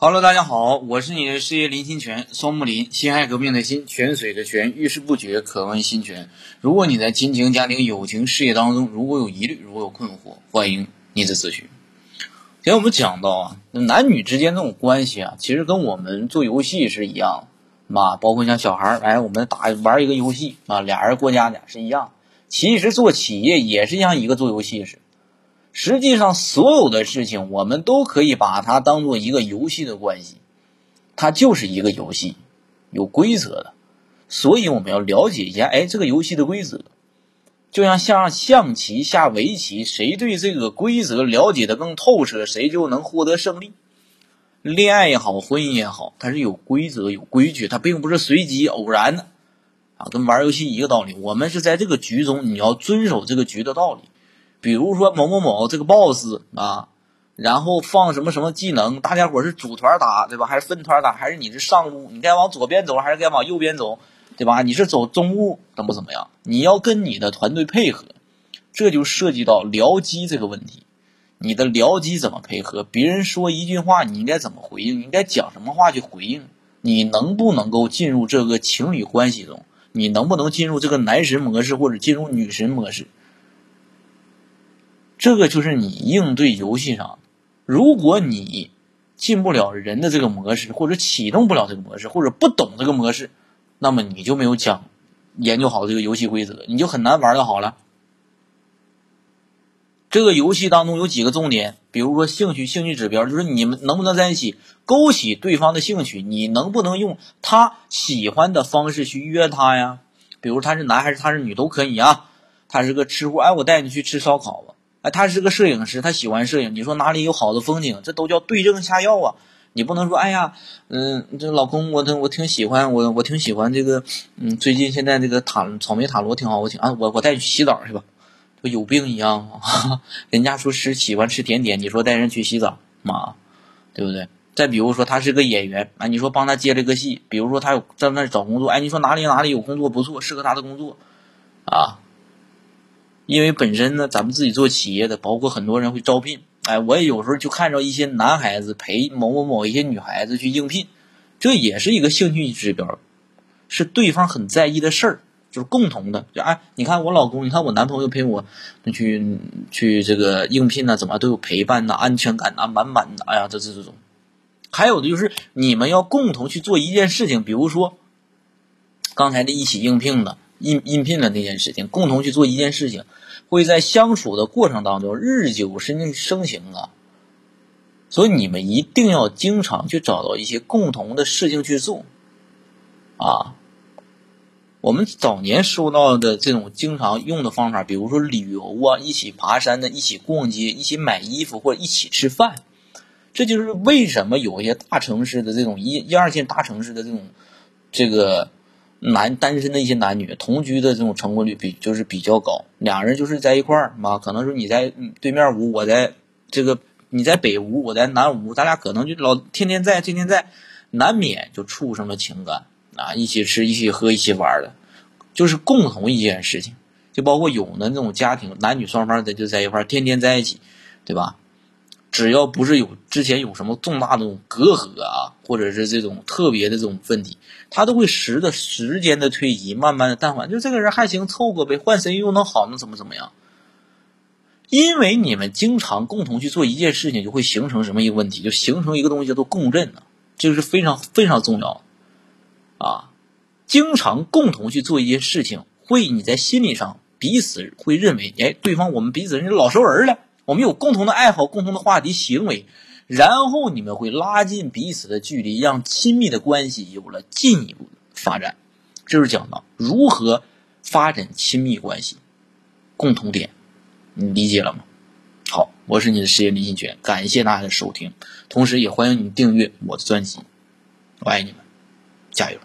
Hello，大家好，我是你的事业林心泉，双木林，辛亥革命的辛，泉水的泉，遇事不决，可问心泉。如果你在亲情、家庭、友情、事业当中如果有疑虑，如果有困惑，欢迎你的咨询。前我们讲到啊，男女之间这种关系啊，其实跟我们做游戏是一样，嘛，包括像小孩儿，哎，我们打玩一个游戏啊，俩人过家家是一样。其实做企业也是像一个做游戏似的。实际上，所有的事情我们都可以把它当做一个游戏的关系，它就是一个游戏，有规则的，所以我们要了解一下，哎，这个游戏的规则，就像下象棋、下围棋，谁对这个规则了解的更透彻，谁就能获得胜利。恋爱也好，婚姻也好，它是有规则、有规矩，它并不是随机偶然的，啊，跟玩游戏一个道理。我们是在这个局中，你要遵守这个局的道理。比如说某某某这个 boss 啊，然后放什么什么技能，大家伙是组团打，对吧？还是分团打？还是你是上路？你该往左边走，还是该往右边走，对吧？你是走中路怎么怎么样？你要跟你的团队配合，这就涉及到僚机这个问题。你的僚机怎么配合？别人说一句话，你应该怎么回应？应该讲什么话去回应？你能不能够进入这个情侣关系中？你能不能进入这个男神模式或者进入女神模式？这个就是你应对游戏上，如果你进不了人的这个模式，或者启动不了这个模式，或者不懂这个模式，那么你就没有讲研究好这个游戏规则，你就很难玩的好了。这个游戏当中有几个重点，比如说兴趣、兴趣指标，就是你们能不能在一起勾起对方的兴趣，你能不能用他喜欢的方式去约他呀？比如他是男还是他是女都可以啊。他是个吃货，哎，我带你去吃烧烤吧。他是个摄影师，他喜欢摄影。你说哪里有好的风景，这都叫对症下药啊！你不能说，哎呀，嗯，这老公，我我挺喜欢，我我挺喜欢这个，嗯，最近现在这个塔草莓塔罗挺好，我挺啊，我我带你去洗澡去吧，不有病一样吗？人家说吃喜欢吃甜点，你说带人去洗澡，妈，对不对？再比如说他是个演员，啊，你说帮他接了个戏，比如说他有在那找工作，哎，你说哪里哪里有工作不错，适合他的工作，啊。因为本身呢，咱们自己做企业的，包括很多人会招聘。哎，我也有时候就看着一些男孩子陪某某某一些女孩子去应聘，这也是一个兴趣指标，是对方很在意的事儿，就是共同的。就哎，你看我老公，你看我男朋友陪我去去这个应聘呢，怎么都有陪伴呐，安全感呐，满满的。哎呀，这这这种。还有的就是你们要共同去做一件事情，比如说刚才的一起应聘的。应应聘的那件事情，共同去做一件事情，会在相处的过程当中日久生生情啊。所以你们一定要经常去找到一些共同的事情去做啊。我们早年说到的这种经常用的方法，比如说旅游啊，一起爬山的，一起逛街，一起买衣服或者一起吃饭，这就是为什么有一些大城市的这种一一二线大城市的这种这个。男单身的一些男女同居的这种成功率比就是比较高，俩人就是在一块儿嘛，可能是你在对面屋，我在这个你在北屋，我在南屋，咱俩可能就老天天在，天天在，难免就处上了情感啊，一起吃，一起喝，一起玩的，就是共同一件事情，就包括有的那种家庭，男女双方的就在一块儿，天天在一起，对吧？只要不是有之前有什么重大的这种隔阂啊，或者是这种特别的这种问题，他都会随着时间的推移，慢慢的淡化。就这个人还行，凑合呗，换谁又能好，能怎么怎么样？因为你们经常共同去做一件事情，就会形成什么一个问题？就形成一个东西叫做共振呢，这个是非常非常重要的啊！经常共同去做一件事情，会你在心理上彼此会认为，哎，对方我们彼此是老熟人了。我们有共同的爱好、共同的话题、行为，然后你们会拉近彼此的距离，让亲密的关系有了进一步的发展。这是讲到如何发展亲密关系，共同点，你理解了吗？好，我是你的事业李新全，感谢大家的收听，同时也欢迎你订阅我的专辑，我爱你们，加油！